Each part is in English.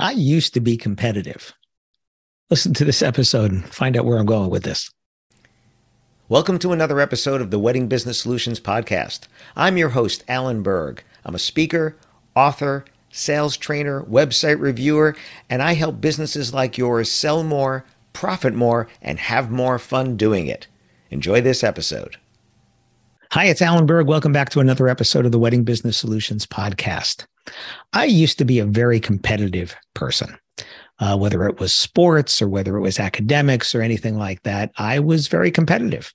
I used to be competitive. Listen to this episode and find out where I'm going with this. Welcome to another episode of the Wedding Business Solutions Podcast. I'm your host, Alan Berg. I'm a speaker, author, sales trainer, website reviewer, and I help businesses like yours sell more, profit more, and have more fun doing it. Enjoy this episode. Hi, it's Alan Berg. Welcome back to another episode of the Wedding Business Solutions Podcast. I used to be a very competitive person. Uh, whether it was sports or whether it was academics or anything like that, I was very competitive.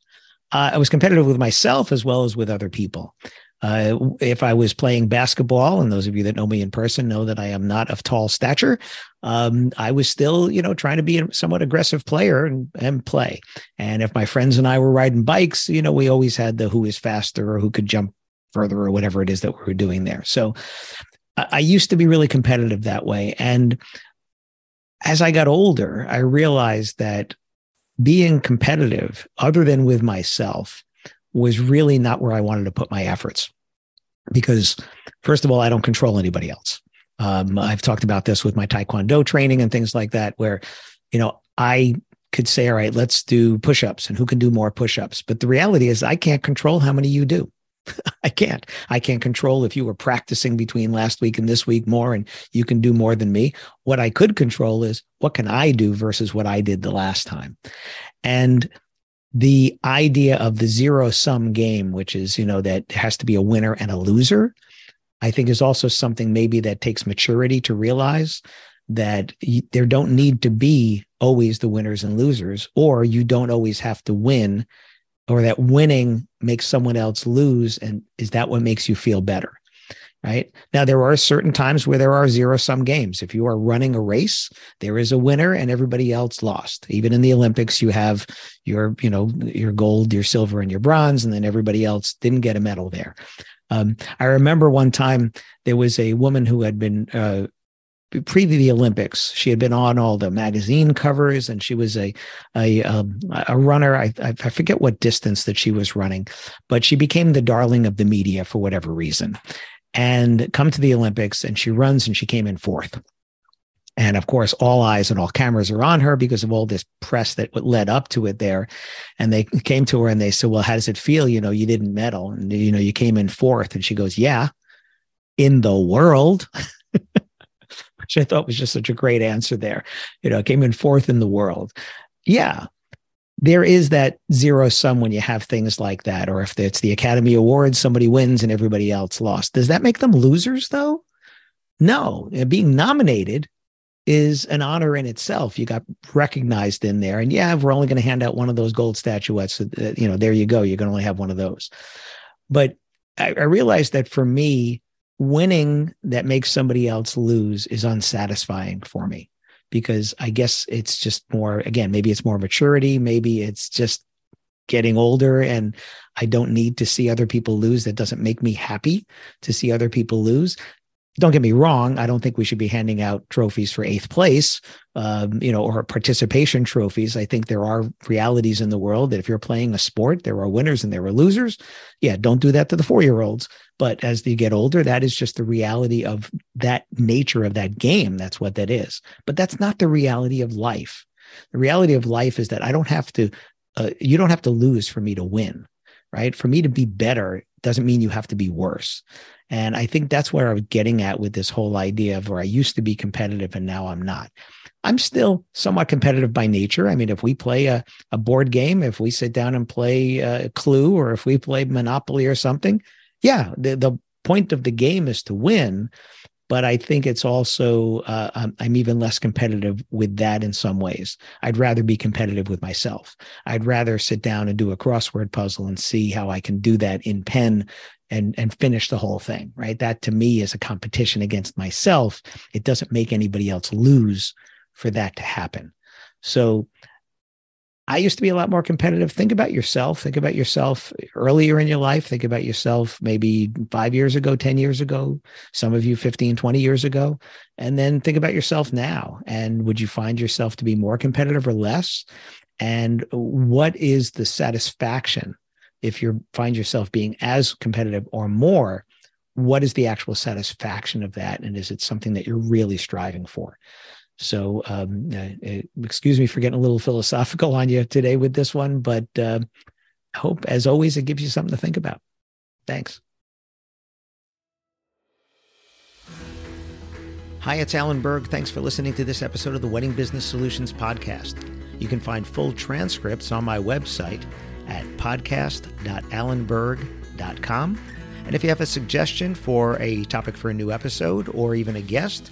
Uh, I was competitive with myself as well as with other people. Uh, if I was playing basketball, and those of you that know me in person know that I am not of tall stature, um, I was still, you know, trying to be a somewhat aggressive player and, and play. And if my friends and I were riding bikes, you know, we always had the who is faster or who could jump further or whatever it is that we were doing there. So I, used to be really competitive that way. And as I got older, I realized that being competitive, other than with myself, was really not where I wanted to put my efforts. Because, first of all, I don't control anybody else. Um, I've talked about this with my Taekwondo training and things like that, where, you know, I could say, all right, let's do push ups and who can do more push ups. But the reality is, I can't control how many you do. I can't. I can't control if you were practicing between last week and this week more and you can do more than me. What I could control is what can I do versus what I did the last time. And the idea of the zero sum game, which is, you know, that has to be a winner and a loser, I think is also something maybe that takes maturity to realize that there don't need to be always the winners and losers, or you don't always have to win, or that winning makes someone else lose. And is that what makes you feel better? right? Now, there are certain times where there are zero sum games. If you are running a race, there is a winner and everybody else lost. Even in the Olympics, you have your, you know, your gold, your silver, and your bronze, and then everybody else didn't get a medal there. Um, I remember one time there was a woman who had been uh, pre the Olympics. She had been on all the magazine covers, and she was a a um, a runner. I I forget what distance that she was running, but she became the darling of the media for whatever reason and come to the Olympics. And she runs and she came in fourth. And of course, all eyes and all cameras are on her because of all this press that led up to it there. And they came to her and they said, Well, how does it feel? You know, you didn't medal and, you know, you came in fourth. And she goes, Yeah, in the world. Which I thought was just such a great answer there. You know, came in fourth in the world. Yeah, there is that zero sum when you have things like that, or if it's the Academy Awards, somebody wins and everybody else lost. Does that make them losers though? No, being nominated is an honor in itself. You got recognized in there, and yeah, we're only going to hand out one of those gold statuettes. Uh, you know, there you go. You're going to only have one of those. But I, I realized that for me, winning that makes somebody else lose is unsatisfying for me because I guess it's just more, again, maybe it's more maturity. Maybe it's just getting older and I don't need to see other people lose. That doesn't make me happy to see other people lose don't get me wrong i don't think we should be handing out trophies for eighth place um, you know or participation trophies. I think there are realities in the world that if you're playing a sport there are winners and there are losers. Yeah don't do that to the four year olds but as they get older that is just the reality of that nature of that game. That's what that is. But that's not the reality of life. The reality of life is that i don't have to uh, you don't have to lose for me to win right? For me to be better doesn't mean you have to be worse. And I think that's where I was getting at with this whole idea of where I used to be competitive and now I'm not. I'm still somewhat competitive by nature. I mean, if we play a, a board game, if we sit down and play a Clue or if we play Monopoly or something, yeah, the, the point of the game is to win but I think it's also uh, I'm, I'm, even less competitive with that in some ways. I'd rather be competitive with myself. I'd rather sit down and do a crossword puzzle and see how I can do that in pen and and finish the whole thing. Right? That to me is a competition against myself. It doesn't make anybody else lose for that to happen. So I used to be a lot more competitive. Think about yourself. Think about yourself earlier in your life. Think about yourself maybe five years ago, 10 years ago, some of you 15, 20 years ago. And then think about yourself now. And would you find yourself to be more competitive or less? And what is the satisfaction if you find yourself being as competitive or more? What is the actual satisfaction of that? And is it something that you're really striving for? So, um, uh, excuse me for getting a little philosophical on you today with this one, but uh, hope, as always, it gives you something to think about. Thanks. Hi, it's Alan Berg. Thanks for listening to this episode of the Wedding Business Solutions Podcast. You can find full transcripts on my website at podcast.alanberg.com. And if you have a suggestion for a topic for a new episode or even a guest,